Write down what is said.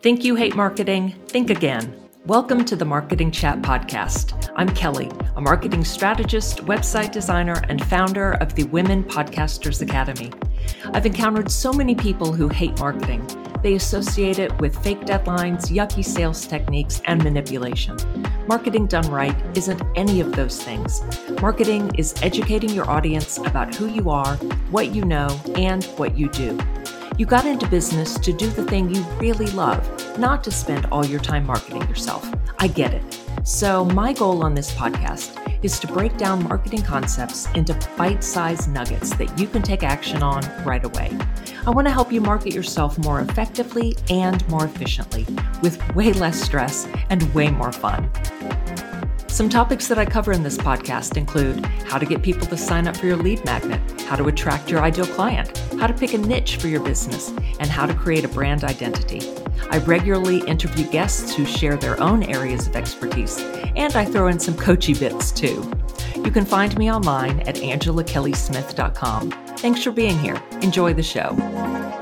Think you hate marketing? Think again. Welcome to the Marketing Chat Podcast. I'm Kelly, a marketing strategist, website designer, and founder of the Women Podcasters Academy. I've encountered so many people who hate marketing. They associate it with fake deadlines, yucky sales techniques, and manipulation. Marketing done right isn't any of those things. Marketing is educating your audience about who you are, what you know, and what you do. You got into business to do the thing you really love, not to spend all your time marketing yourself. I get it. So, my goal on this podcast is to break down marketing concepts into bite sized nuggets that you can take action on right away. I want to help you market yourself more effectively and more efficiently with way less stress and way more fun. Some topics that I cover in this podcast include how to get people to sign up for your lead magnet, how to attract your ideal client, how to pick a niche for your business, and how to create a brand identity. I regularly interview guests who share their own areas of expertise, and I throw in some coachy bits too. You can find me online at angelakellysmith.com. Thanks for being here. Enjoy the show.